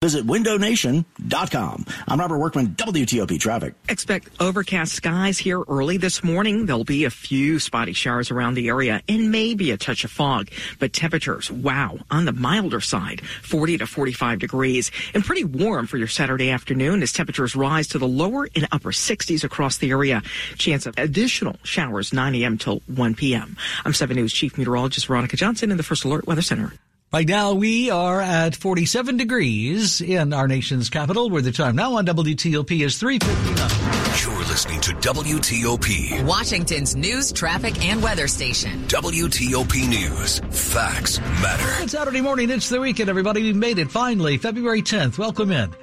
Visit windownation.com. I'm Robert Workman, WTOP Traffic. Expect overcast skies here early this morning. There'll be a few spotty showers around the area and maybe a touch of fog. But temperatures, wow, on the milder side, 40 to 45 degrees and pretty warm for your Saturday afternoon as temperatures rise to the lower and upper 60s across the area. Chance of additional showers 9 a.m. till 1 p.m. I'm 7 News Chief Meteorologist Veronica Johnson in the First Alert Weather Center. Right now, we are at 47 degrees in our nation's capital, where the time now on WTOP is 3.59. You're listening to WTOP. Washington's news, traffic, and weather station. WTOP News. Facts matter. It's Saturday morning. It's the weekend, everybody. We made it finally. February 10th. Welcome in.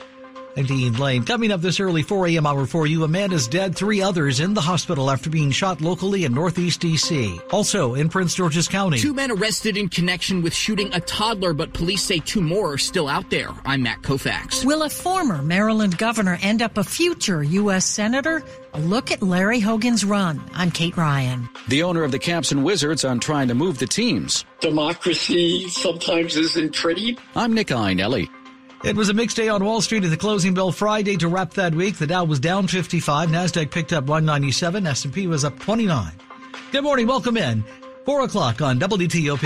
I'm Dean Lane. Coming up this early 4 a.m. hour for you, a man is dead, three others in the hospital after being shot locally in Northeast D.C. Also in Prince George's County. Two men arrested in connection with shooting a toddler, but police say two more are still out there. I'm Matt Koufax. Will a former Maryland governor end up a future U.S. Senator? A look at Larry Hogan's run. I'm Kate Ryan. The owner of the Caps and Wizards on trying to move the teams. Democracy sometimes isn't pretty. I'm Nick Iannelli. It was a mixed day on Wall Street at the closing bell Friday to wrap that week. The Dow was down 55, Nasdaq picked up 197, S&P was up 29. Good morning, welcome in. 4 o'clock on WTOP.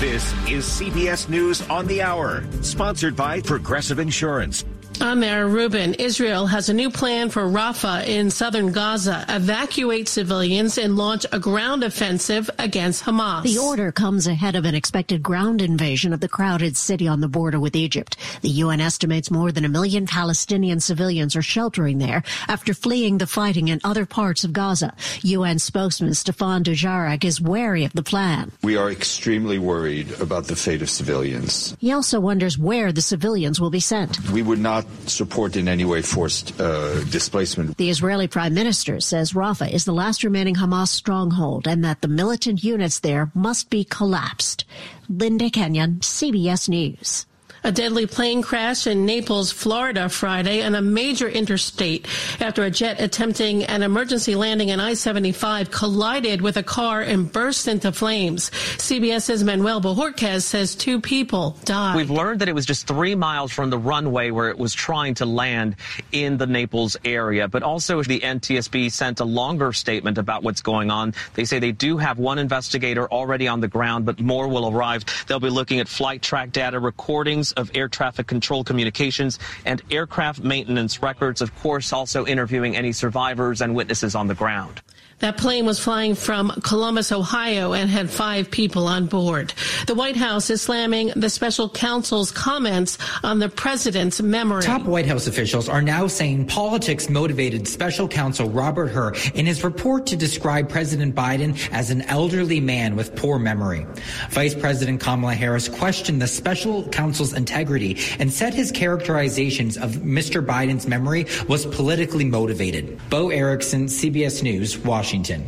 This is CBS News on the Hour, sponsored by Progressive Insurance. I'm Mara Rubin. Israel has a new plan for Rafah in southern Gaza, evacuate civilians and launch a ground offensive against Hamas. The order comes ahead of an expected ground invasion of the crowded city on the border with Egypt. The UN estimates more than a million Palestinian civilians are sheltering there after fleeing the fighting in other parts of Gaza. UN spokesman Stefan Dujarric is wary of the plan. We are extremely worried about the fate of civilians. He also wonders where the civilians will be sent. We would not support in any way forced uh, displacement. The Israeli prime minister says Rafah is the last remaining Hamas stronghold and that the militant units there must be collapsed. Linda Kenyon, CBS News. A deadly plane crash in Naples, Florida Friday on a major interstate after a jet attempting an emergency landing in I-75 collided with a car and burst into flames. CBS's Manuel Bojorquez says two people died. We've learned that it was just three miles from the runway where it was trying to land in the Naples area. But also the NTSB sent a longer statement about what's going on. They say they do have one investigator already on the ground, but more will arrive. They'll be looking at flight track data, recordings of air traffic control communications and aircraft maintenance records. Of course, also interviewing any survivors and witnesses on the ground. That plane was flying from Columbus, Ohio, and had five people on board. The White House is slamming the special counsel's comments on the president's memory. Top White House officials are now saying politics motivated special counsel Robert Hur in his report to describe President Biden as an elderly man with poor memory. Vice President Kamala Harris questioned the special counsel's integrity and said his characterizations of Mr. Biden's memory was politically motivated. Bo Erickson, CBS News, Washington. Washington.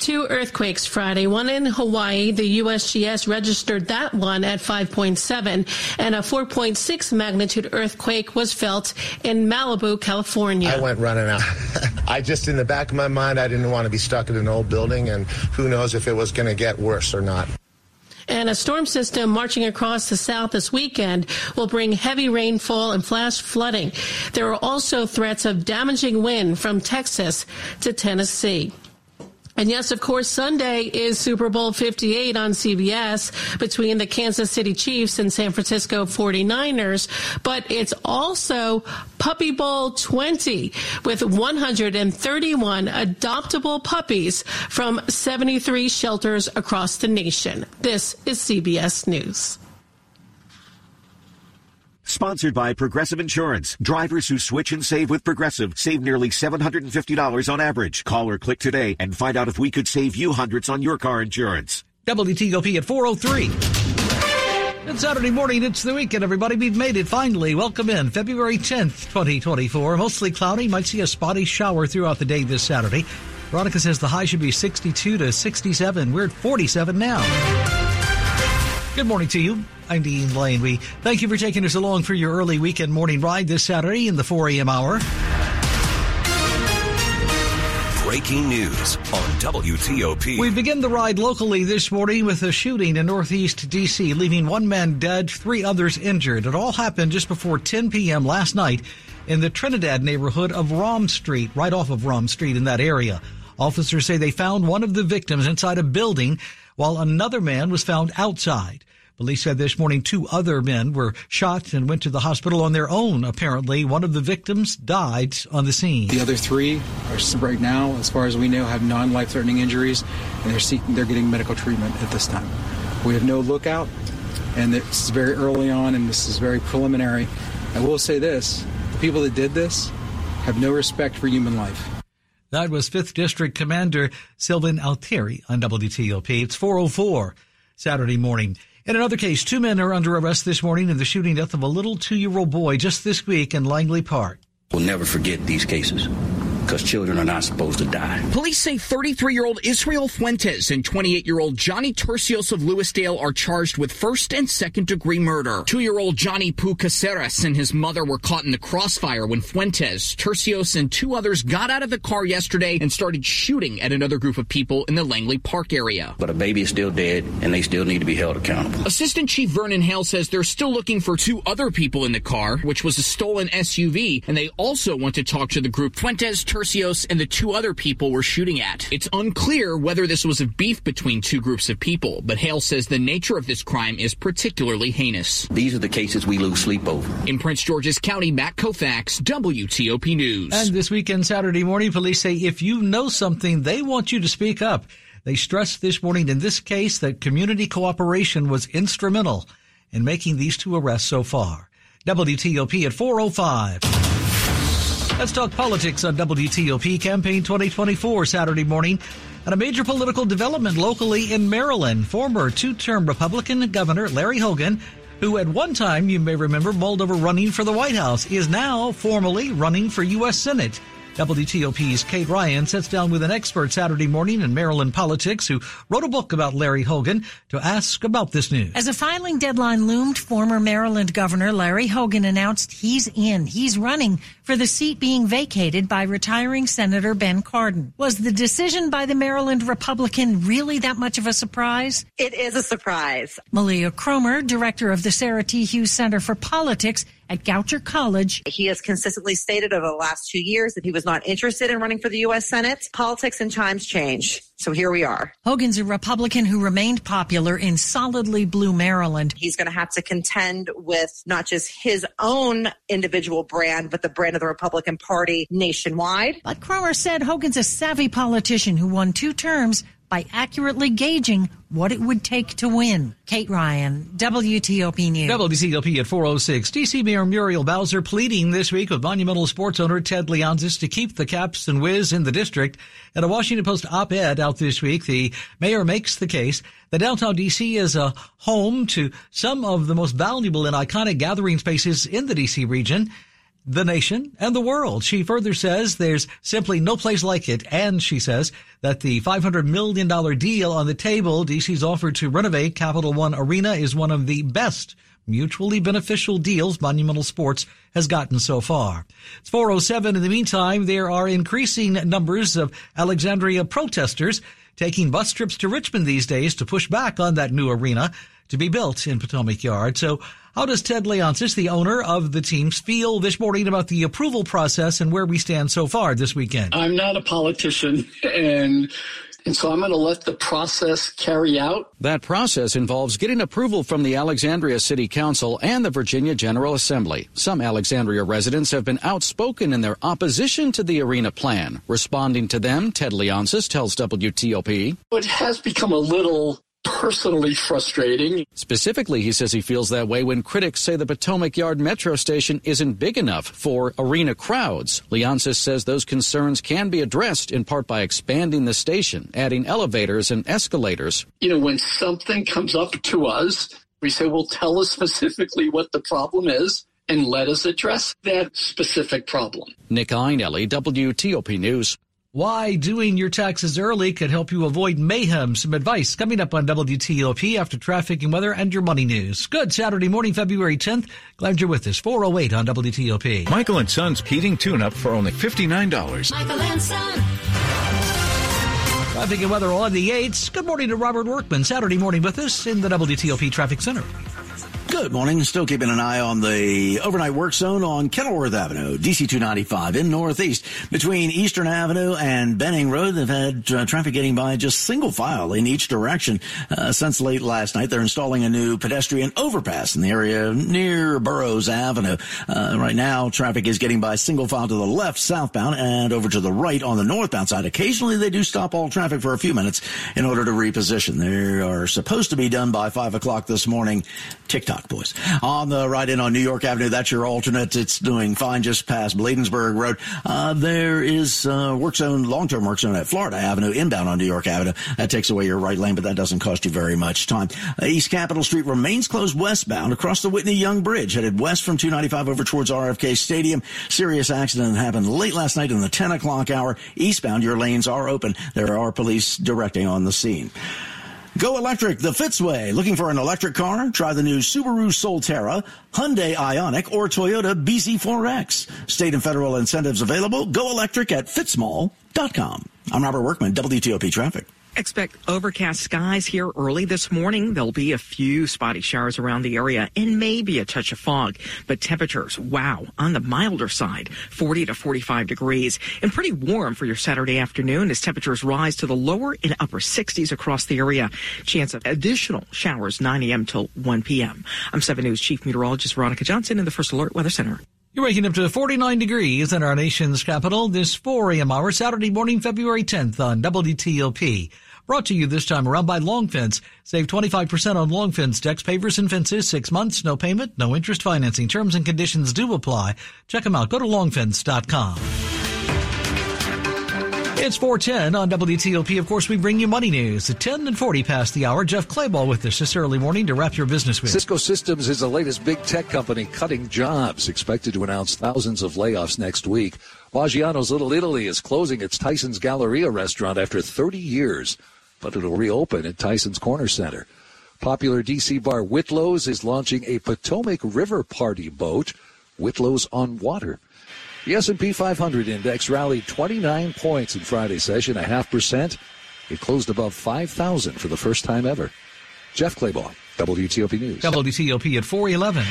Two earthquakes Friday, one in Hawaii. The USGS registered that one at 5.7 and a 4.6 magnitude earthquake was felt in Malibu, California. I went running out. I just, in the back of my mind, I didn't want to be stuck in an old building and who knows if it was going to get worse or not. And a storm system marching across the south this weekend will bring heavy rainfall and flash flooding. There are also threats of damaging wind from Texas to Tennessee. And yes, of course, Sunday is Super Bowl 58 on CBS between the Kansas City Chiefs and San Francisco 49ers. But it's also Puppy Bowl 20 with 131 adoptable puppies from 73 shelters across the nation. This is CBS News. Sponsored by Progressive Insurance. Drivers who switch and save with Progressive save nearly $750 on average. Call or click today and find out if we could save you hundreds on your car insurance. WTOP at 403. It's Saturday morning. It's the weekend, everybody. We've made it finally. Welcome in. February 10th, 2024. Mostly cloudy. Might see a spotty shower throughout the day this Saturday. Veronica says the high should be 62 to 67. We're at 47 now. Good morning to you. I'm Dean Lane. We thank you for taking us along for your early weekend morning ride this Saturday in the 4 a.m. hour. breaking news on WTOP. We begin the ride locally this morning with a shooting in Northeast D.C., leaving one man dead, three others injured. It all happened just before 10 p.m. last night in the Trinidad neighborhood of Raum Street, right off of Raum Street in that area. Officers say they found one of the victims inside a building while another man was found outside. Police said this morning two other men were shot and went to the hospital on their own. Apparently, one of the victims died on the scene. The other three are right now, as far as we know, have non-life-threatening injuries, and they're seeking, they're getting medical treatment at this time. We have no lookout, and this is very early on, and this is very preliminary. I will say this: the people that did this have no respect for human life. That was 5th District Commander Sylvan Altieri on WTOP. It's 404 Saturday morning. In another case, two men are under arrest this morning in the shooting death of a little two-year-old boy just this week in Langley Park. We'll never forget these cases because children are not supposed to die. Police say 33 year old Israel Fuentes and 28 year old Johnny Tercios of Lewisdale are charged with first and second degree murder. Two year old Johnny Pu Caceres and his mother were caught in the crossfire when Fuentes, Tercios, and two others got out of the car yesterday and started shooting at another group of people in the Langley Park area. But a baby is still dead and they still need to be held accountable. Assistant Chief Vernon Hale says they're still looking for two other people in the car, which was a stolen SUV, and they also want to talk to the group Fuentes, Tercios, and the two other people were shooting at. It's unclear whether this was a beef between two groups of people, but Hale says the nature of this crime is particularly heinous. These are the cases we lose sleep over. In Prince George's County, Matt Koufax, WTOP News. And this weekend, Saturday morning, police say if you know something, they want you to speak up. They stressed this morning in this case that community cooperation was instrumental in making these two arrests so far. WTOP at 405. Let's talk politics on WTOP Campaign 2024 Saturday morning. And a major political development locally in Maryland. Former two-term Republican Governor Larry Hogan, who at one time, you may remember, mulled over running for the White House, is now formally running for U.S. Senate. WTOP's Kate Ryan sits down with an expert Saturday morning in Maryland politics who wrote a book about Larry Hogan to ask about this news. As a filing deadline loomed, former Maryland Governor Larry Hogan announced he's in. He's running for the seat being vacated by retiring Senator Ben Cardin. Was the decision by the Maryland Republican really that much of a surprise? It is a surprise. Mileah Kromer, director of the Sarah T. Hughes Center for Politics, at Goucher College. He has consistently stated over the last two years that he was not interested in running for the U.S. Senate. Politics and times change. So here we are. Hogan's a Republican who remained popular in solidly blue Maryland. He's going to have to contend with not just his own individual brand, but the brand of the Republican Party nationwide. But Kromer said Hogan's a savvy politician who won two terms by accurately gauging what it would take to win. Kate Ryan, WTOP News. WTOP at 406. DC Mayor Muriel Bowser pleading this week with Monumental sports owner Ted Leonsis to keep the Caps and Wiz in the district. In a Washington Post op-ed out this week, the mayor makes the case that downtown DC is a home to some of the most valuable and iconic gathering spaces in the DC region the nation, and the world. She further says there's simply no place like it. And she says that the $500 million deal on the table DC's offered to renovate Capital One Arena is one of the best mutually beneficial deals Monumental Sports has gotten so far. It's 407. In the meantime, there are increasing numbers of Alexandria protesters taking bus trips to Richmond these days to push back on that new arena to be built in Potomac Yard. So how does Ted Leonsis, the owner of the teams, feel this morning about the approval process and where we stand so far this weekend? I'm not a politician and and so I'm going to let the process carry out. That process involves getting approval from the Alexandria City Council and the Virginia General Assembly. Some Alexandria residents have been outspoken in their opposition to the arena plan. Responding to them, Ted Leonsis tells WTOP. It has become a little personally frustrating. Specifically, he says he feels that way when critics say the Potomac Yard metro station isn't big enough for arena crowds. Leonsis says those concerns can be addressed in part by expanding the station, adding elevators and escalators. You know, when something comes up to us, we say, well, tell us specifically what the problem is and let us address that specific problem. Nick Iannelli, WTOP News. Why doing your taxes early could help you avoid mayhem. Some advice coming up on WTOP after traffic and weather and your money news. Good Saturday morning, February 10th. Glad you're with us. 408 on WTOP. Michael and Son's heating tune up for only $59. Michael and Son. Traffic and weather on the 8s. Good morning to Robert Workman. Saturday morning with us in the WTOP Traffic Center. Good morning. Still keeping an eye on the overnight work zone on Kenilworth Avenue, DC 295 in Northeast. Between Eastern Avenue and Benning Road, they've had uh, traffic getting by just single file in each direction uh, since late last night. They're installing a new pedestrian overpass in the area near Burroughs Avenue. Uh, right now, traffic is getting by single file to the left southbound and over to the right on the northbound side. Occasionally, they do stop all traffic for a few minutes in order to reposition. They are supposed to be done by 5 o'clock this morning. TikTok boys. On the right in on New York Avenue, that's your alternate. It's doing fine just past Bladensburg Road. Uh, there is uh, work zone, long-term work zone at Florida Avenue, inbound on New York Avenue. That takes away your right lane, but that doesn't cost you very much time. Uh, East Capitol Street remains closed westbound across the Whitney Young Bridge, headed west from 295 over towards RFK Stadium. Serious accident happened late last night in the 10 o'clock hour. Eastbound, your lanes are open. There are police directing on the scene. Go electric the Fitzway. Looking for an electric car? Try the new Subaru Solterra, Hyundai Ioniq, or Toyota BZ4X. State and federal incentives available. Go electric at fitzmall.com. I'm Robert Workman, WTOP Traffic. Expect overcast skies here early this morning. There'll be a few spotty showers around the area and maybe a touch of fog. But temperatures, wow, on the milder side, 40 to 45 degrees and pretty warm for your Saturday afternoon as temperatures rise to the lower and upper 60s across the area. Chance of additional showers 9 a.m. till 1 p.m. I'm 7 News Chief Meteorologist Veronica Johnson in the First Alert Weather Center. You're waking up to 49 degrees in our nation's capital this 4 a.m. hour, Saturday morning, February 10th on WTOP. Brought to you this time around by Long Fence. Save 25% on Long Fence decks, pavers, and fences. Six months, no payment, no interest financing. Terms and conditions do apply. Check them out. Go to longfence.com. It's 410 on WTOP. Of course, we bring you money news at 10 and 40 past the hour. Jeff Clabaugh with us this early morning to wrap your business with. Cisco Systems is the latest big tech company cutting jobs, expected to announce thousands of layoffs next week. Maggiano's Little Italy is closing its Tyson's Galleria restaurant after 30 years but it'll reopen at Tyson's Corner Center. Popular DC bar Whitlow's is launching a Potomac River party boat, Whitlow's on Water. The S&P 500 index rallied 29 points in Friday's session, a half percent. It closed above 5,000 for the first time ever. Jeff Clabaugh, WTOP News. WTOP at 411.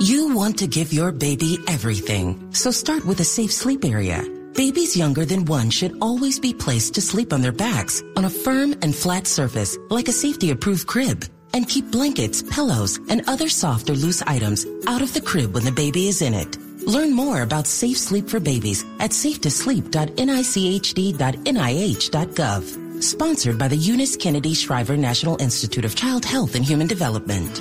You want to give your baby everything, so start with a safe sleep area. Babies younger than one should always be placed to sleep on their backs on a firm and flat surface like a safety approved crib. And keep blankets, pillows, and other soft or loose items out of the crib when the baby is in it. Learn more about safe sleep for babies at safetoSleep.nichd.nih.gov. Sponsored by the Eunice Kennedy Shriver National Institute of Child Health and Human Development.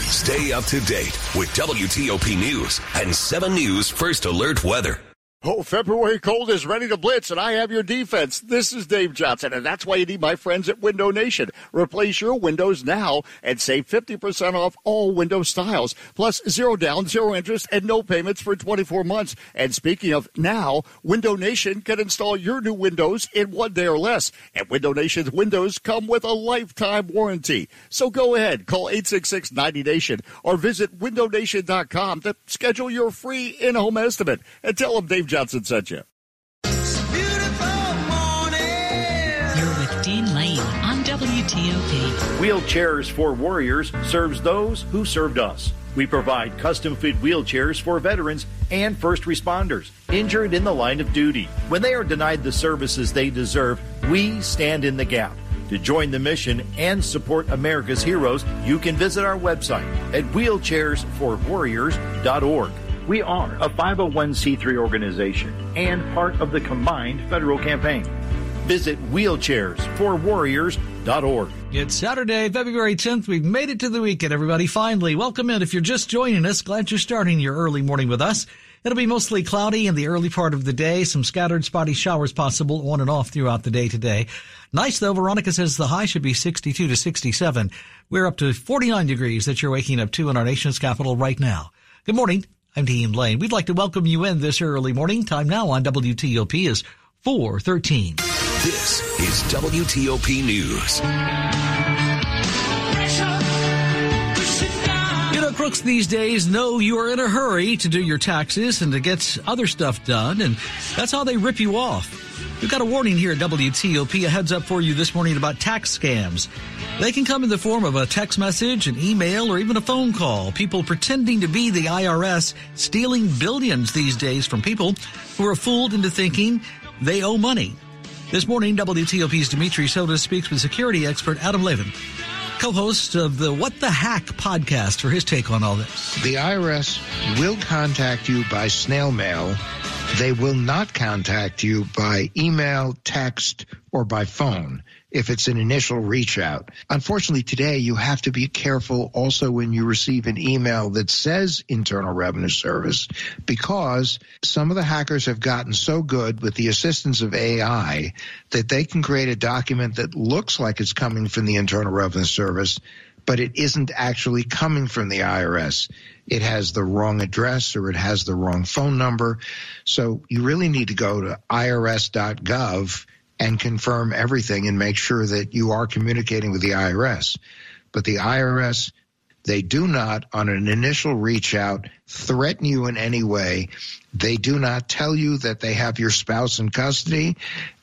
Stay up to date with WTOP News and 7 News First Alert Weather. Oh, February cold is ready to blitz, and I have your defense. This is Dave Johnson, and that's why you need my friends at Window Nation. Replace your windows now and save 50% off all window styles, plus zero down, zero interest, and no payments for 24 months. And speaking of now, Window Nation can install your new windows in one day or less. And Window Nation's windows come with a lifetime warranty. So go ahead, call 866 90Nation or visit windownation.com to schedule your free in home estimate and tell them Dave Johnson sent you. You're with Dean Lane on WTOP. Wheelchairs for Warriors serves those who served us. We provide custom fit wheelchairs for veterans and first responders injured in the line of duty. When they are denied the services they deserve, we stand in the gap. To join the mission and support America's heroes, you can visit our website at wheelchairsforwarriors.org. We are a 501c3 organization and part of the combined federal campaign. Visit wheelchairsforwarriors.org. It's Saturday, February 10th. We've made it to the weekend, everybody. Finally, welcome in. If you're just joining us, glad you're starting your early morning with us. It'll be mostly cloudy in the early part of the day. Some scattered spotty showers possible on and off throughout the day today. Nice though. Veronica says the high should be 62 to 67. We're up to 49 degrees that you're waking up to in our nation's capital right now. Good morning. I'm Dean Lane. We'd like to welcome you in this early morning. Time now on WTOP is 413. This is WTOP News. Folks these days know you are in a hurry to do your taxes and to get other stuff done, and that's how they rip you off. We've got a warning here at WTOP, a heads up for you this morning about tax scams. They can come in the form of a text message, an email, or even a phone call. People pretending to be the IRS, stealing billions these days from people who are fooled into thinking they owe money. This morning, WTOP's Dimitri Sotis speaks with security expert Adam Levin, co-host of the What the Hack podcast for his take on all this. The IRS will contact you by snail mail. They will not contact you by email, text, or by phone if it's an initial reach out. Unfortunately, today you have to be careful also when you receive an email that says Internal Revenue Service because some of the hackers have gotten so good with the assistance of AI that they can create a document that looks like it's coming from the Internal Revenue Service, but it isn't actually coming from the IRS. It has the wrong address or it has the wrong phone number. So you really need to go to irs.gov and confirm everything and make sure that you are communicating with the IRS. But the IRS, they do not, on an initial reach out, threaten you in any way. They do not tell you that they have your spouse in custody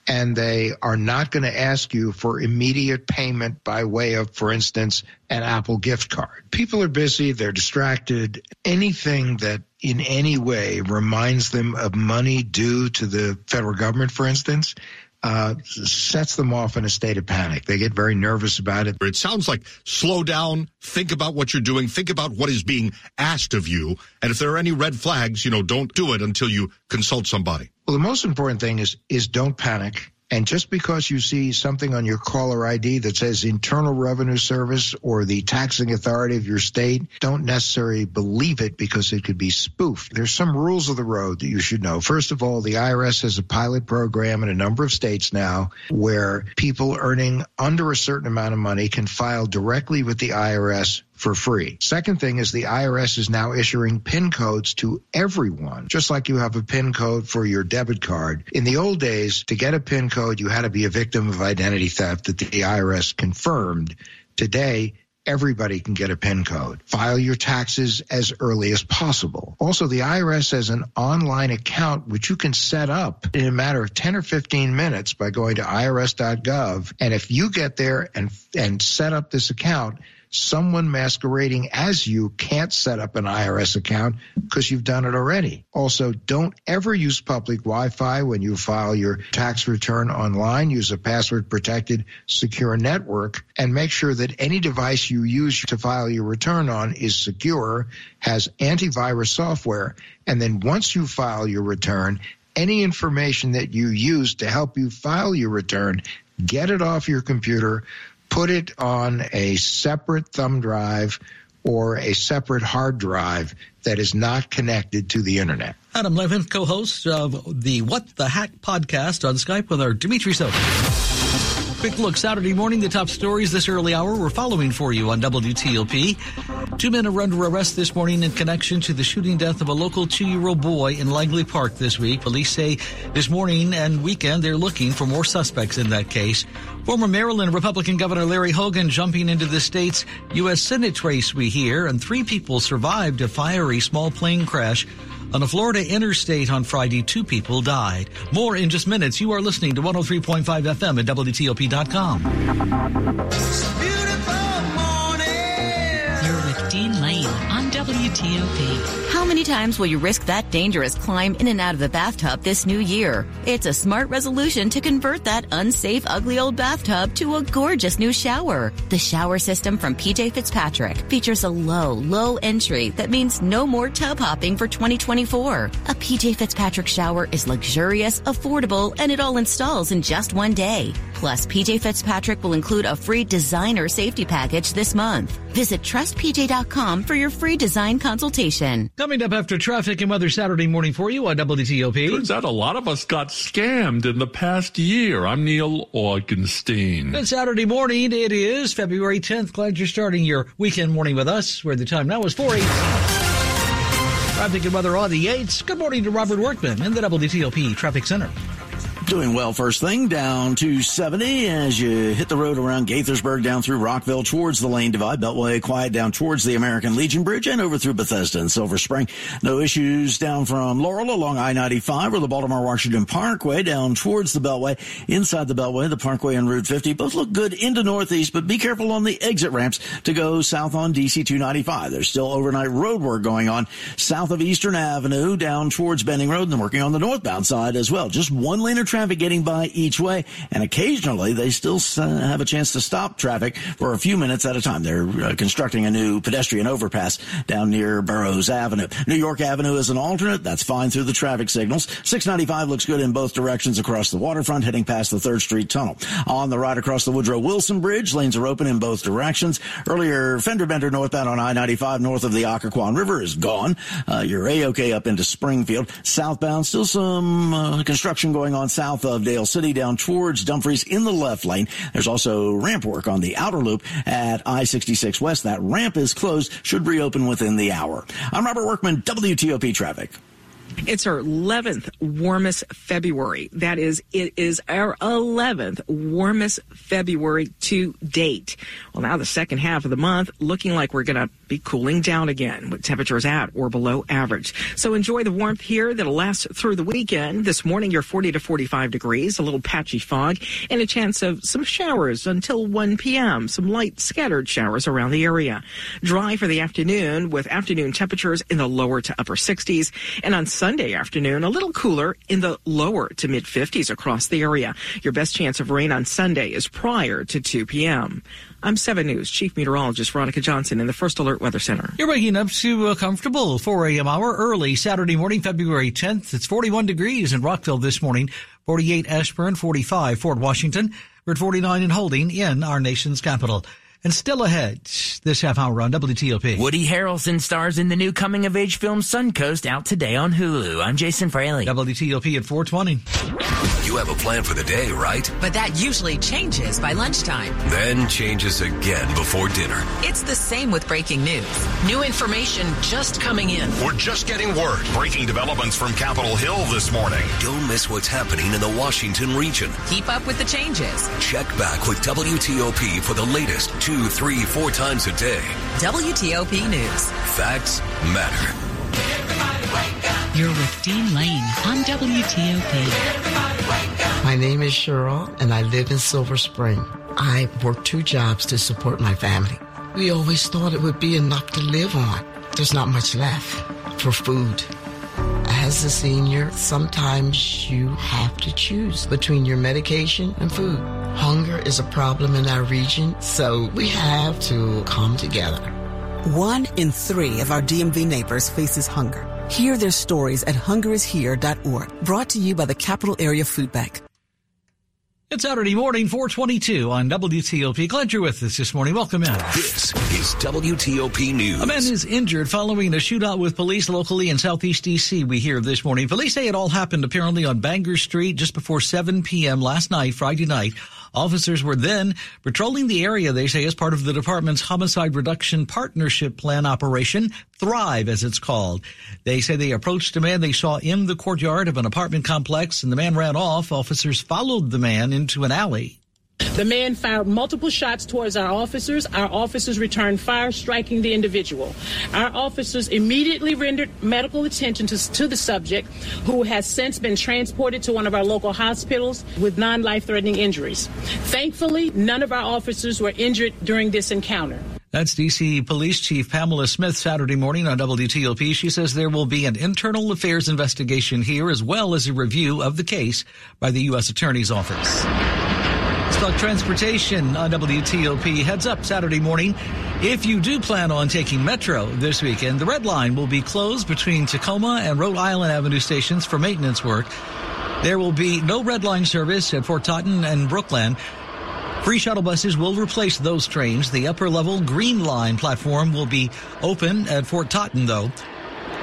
and they are not going to ask you for immediate payment by way of, for instance, an Apple gift card. People are busy, they're distracted. Anything that in any way reminds them of money due to the federal government, for instance, uh, sets them off in a state of panic. They get very nervous about it. It sounds like slow down, think about what you're doing, think about what is being asked of you. And if there are any red flags, you know, don't do it until you consult somebody. Well, the most important thing is is don't panic. And just because you see something on your caller ID that says Internal Revenue Service or the taxing authority of your state, don't necessarily believe it because it could be spoofed. There's some rules of the road that you should know. First of all, the IRS has a pilot program in a number of states now where people earning under a certain amount of money can file directly with the IRS for free. Second thing is the IRS is now issuing PIN codes to everyone, just like you have a PIN code for your debit card. In the old days, to get a PIN code, you had to be a victim of identity theft that the IRS confirmed. Today, everybody can get a PIN code. File your taxes as early as possible. Also, the IRS has an online account which you can set up in a matter of 10 or 15 minutes by going to irs.gov. And if you get there and, and set up this account, someone masquerading as you can't set up an IRS account because you've done it already. Also, don't ever use public Wi-Fi when you file your tax return online. Use a password protected secure network and make sure that any device you use to file your return on is secure, has antivirus software, and then once you file your return, any information that you use to help you file your return, get it off your computer, put it on a separate thumb drive or a separate hard drive that is not connected to the internet. Adam Levin, co-host of the What the Hack podcast on Skype with our Dimitri Sotis. Quick look Saturday morning, the top stories this early hour we're following for you on WTOP. Two men are under arrest this morning in connection to the shooting death of a local two-year-old boy in Langley Park this week. Police say this morning and weekend they're looking for more suspects in that case. Former Maryland Republican Governor Larry Hogan jumping into the state's U.S. Senate race, we hear, and three people survived a fiery small plane crash on a Florida interstate on Friday, two people died. More in just minutes. You are listening to 103.5 FM at WTOP.com. You're with Dean Lane on WTOP. How many times will you risk that dangerous climb in and out of the bathtub this new year? It's a smart resolution to convert that unsafe, ugly old bathtub to a gorgeous new shower. The shower system from PJ Fitzpatrick features a low, low entry that means no more tub hopping for 2024. A PJ Fitzpatrick shower is luxurious, affordable, and it all installs in just one day. Plus, PJ Fitzpatrick will include a free designer safety package this month. Visit trustpj.com for your free design consultation. Coming up after traffic and weather Saturday morning for you on WTOP. Turns out a lot of us got scammed in the past year. I'm Neil Augenstein. Good Saturday morning. It is February 10th. Glad you're starting your weekend morning with us, where the time now is 4 8. Traffic and weather on the 8s. Good morning to Robert Workman in the WTOP Traffic Center. Doing well first thing down to 70 as you hit the road around Gaithersburg down through Rockville towards the lane divide. Beltway quiet down towards the American Legion Bridge and over through Bethesda and Silver Spring. No issues down from Laurel along I-95 or the Baltimore Washington Parkway down towards the Beltway. Inside the Beltway, the Parkway and Route 50 both look good into Northeast, but be careful on the exit ramps to go south on DC 295. There's still overnight road work going on south of Eastern Avenue down towards Benning Road and working on the northbound side as well. Just one lane of traffic getting by each way, and occasionally they still have a chance to stop traffic for a few minutes at a time. They're uh, constructing a new pedestrian overpass down near Burroughs Avenue. New York Avenue is an alternate. That's fine through the traffic signals. 695 looks good in both directions across the waterfront, heading past the 3rd Street Tunnel. On the right across the Woodrow Wilson Bridge, lanes are open in both directions. Earlier, fender bender northbound on I-95 north of the Occoquan River is gone. Uh, you're A-OK up into Springfield. Southbound, still some uh, construction going on south of Dale City down towards Dumfries in the left lane. There's also ramp work on the outer loop at I-66 West. That ramp is closed, should reopen within the hour. I'm Robert Workman, WTOP Traffic. It's our 11th warmest February. That is, it is our 11th warmest February to date. Well, now the second half of the month looking like we're going to be cooling down again with temperatures at or below average. So enjoy the warmth here that'll last through the weekend. This morning, you're 40 to 45 degrees, a little patchy fog, and a chance of some showers until 1 p.m. Some light scattered showers around the area. Dry for the afternoon with afternoon temperatures in the lower to upper 60s. And on Sunday afternoon, a little cooler in the lower to mid 50s across the area. Your best chance of rain on Sunday is prior to 2 p.m. I'm 7 News Chief Meteorologist Veronica Johnson in the First Alert Weather Center. You're waking up to a comfortable 4 a.m. hour early Saturday morning, February 10th. It's 41 degrees in Rockville this morning, 48 Ashburn, 45 Fort Washington. We're at 49 in Holding in our nation's capital. And still ahead, this half hour on WTOP. Woody Harrelson stars in the new coming of age film Suncoast out today on Hulu. I'm Jason Fraley. WTOP at 420. You have a plan for the day, right? But that usually changes by lunchtime. Then changes again before dinner. It's the same with breaking news. New information just coming in. We're just getting word. Breaking developments from Capitol Hill this morning. Don't miss what's happening in the Washington region. Keep up with the changes. Check back with WTOP for the latest two, three, four times a day. WTOP News. Facts matter. You're with Dean Lane on WTOP. My name is Cheryl, and I live in Silver Spring. I work two jobs to support my family. We always thought it would be enough to live on. There's not much left for food. As a senior, sometimes you have to choose between your medication and food. Hunger is a problem in our region, so we have to come together. One in three of our DMV neighbors faces hunger. Hear their stories at hungerishere.org. Brought to you by the Capital Area Food Bank. It's Saturday morning, 422 on WTOP. Glad you're with us this morning. Welcome in. This is WTOP News. A man is injured following a shootout with police locally in Southeast D.C. We hear this morning. Police say it all happened apparently on Bangor Street just before 7 p.m. last night, Friday night. Officers were then patrolling the area, they say, as part of the department's homicide reduction partnership plan operation, Thrive, as it's called. They say they approached a man they saw in the courtyard of an apartment complex and the man ran off. Officers followed the man into an alley. The man fired multiple shots towards our officers. Our officers returned fire, striking the individual. Our officers immediately rendered medical attention to, to the subject, who has since been transported to one of our local hospitals with non life threatening injuries. Thankfully, none of our officers were injured during this encounter. That's DC Police Chief Pamela Smith Saturday morning on WTOP. She says there will be an internal affairs investigation here as well as a review of the case by the U.S. Attorney's Office. Let's transportation on WTOP. Heads up Saturday morning. If you do plan on taking Metro this weekend, the Red Line will be closed between Tacoma and Rhode Island Avenue stations for maintenance work. There will be no Red Line service at Fort Totten and Brookland. Free shuttle buses will replace those trains. The upper level Green Line platform will be open at Fort Totten, though.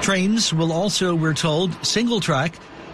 Trains will also, we're told, single track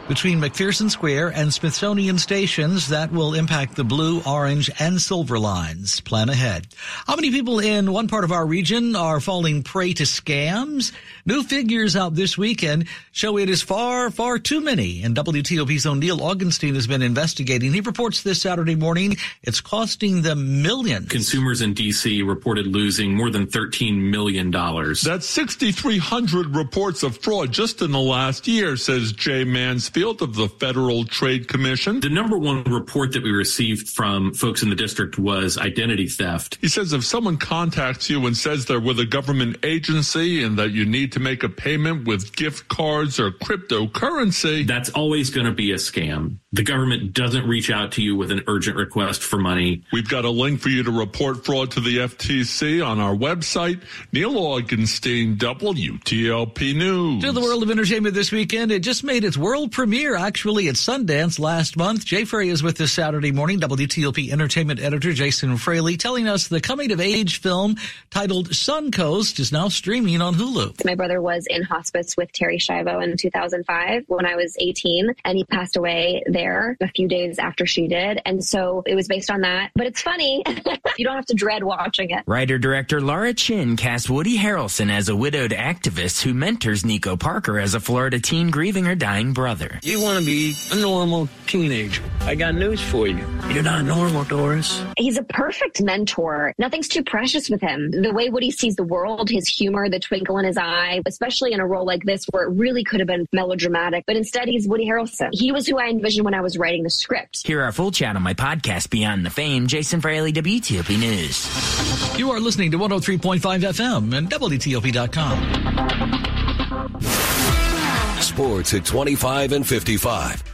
between McPherson Square and Smithsonian stations that will impact the blue, orange, and silver lines. Plan ahead. How many people in one part of our region are falling prey to scams? New figures out this weekend show it is far, far too many. And WTOP's O'Neill Augenstein has been investigating. He reports this Saturday morning it's costing them millions. Consumers in D.C. reported losing more than $13 million. That's 6,300 reports of fraud just in the last year, says Jay Mansfield of the Federal Trade Commission. The number one report that we received from folks in the district was identity theft. He says if someone contacts you and says they're with a government agency and that you need to make a payment with gift cards or cryptocurrency, that's always going to be a scam. The government doesn't reach out to you with an urgent request for money. We've got a link for you to report fraud to the FTC on our website. Neil Augenstein, WTOP News. To the world of entertainment this weekend, it just made its world premiere actually at Sundance last month. Jay Frey is with us Saturday morning. WTOP entertainment editor Jason Fraley telling us the coming of age film titled Suncoast is now streaming on Hulu. My brother was in hospice with Terri Schiavo in 2005 when I was 18 and he passed away there a few days after she did. And so it was based on that. But it's funny. you don't have to dread watching it. Writer director Laura Chinn cast Woody Harrelson as a widowed activist who mentors Nico Parker as a Florida teen grieving her dying brother. You want to be a normal teenager. I got news for you. You're not normal, Doris. He's a perfect mentor. Nothing's too precious with him. The way Woody sees the world, his humor, the twinkle in his eye, especially in a role like this where it really could have been melodramatic, but instead he's Woody Harrelson. He was who I envisioned when I was writing the script. Hear our full chat on my podcast, Beyond the Fame. Jason Fraley, WTOP News. You are listening to 103.5 FM and WTOP.com. Sports at 25 and 55.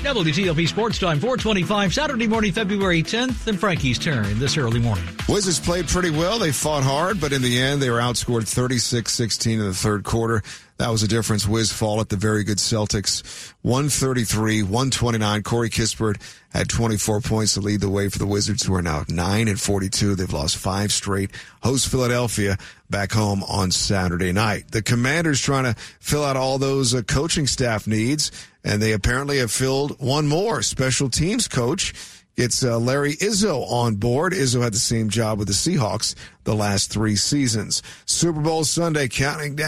WTOP Sports Time, 425, Saturday morning, February 10th, and Frankie's turn this early morning. Wizards played pretty well. They fought hard, but in the end, they were outscored 36-16 in the third quarter. That was a difference. Wiz fall at the very good Celtics. 133, 129. Corey Kispert had 24 points to lead the way for the Wizards, who are now 9 and 42. They've lost five straight. Host Philadelphia back home on Saturday night. The Commanders trying to fill out all those uh, coaching staff needs, and they apparently have filled one more special teams coach. It's uh, Larry Izzo on board. Izzo had the same job with the Seahawks the last three seasons. Super Bowl Sunday counting down.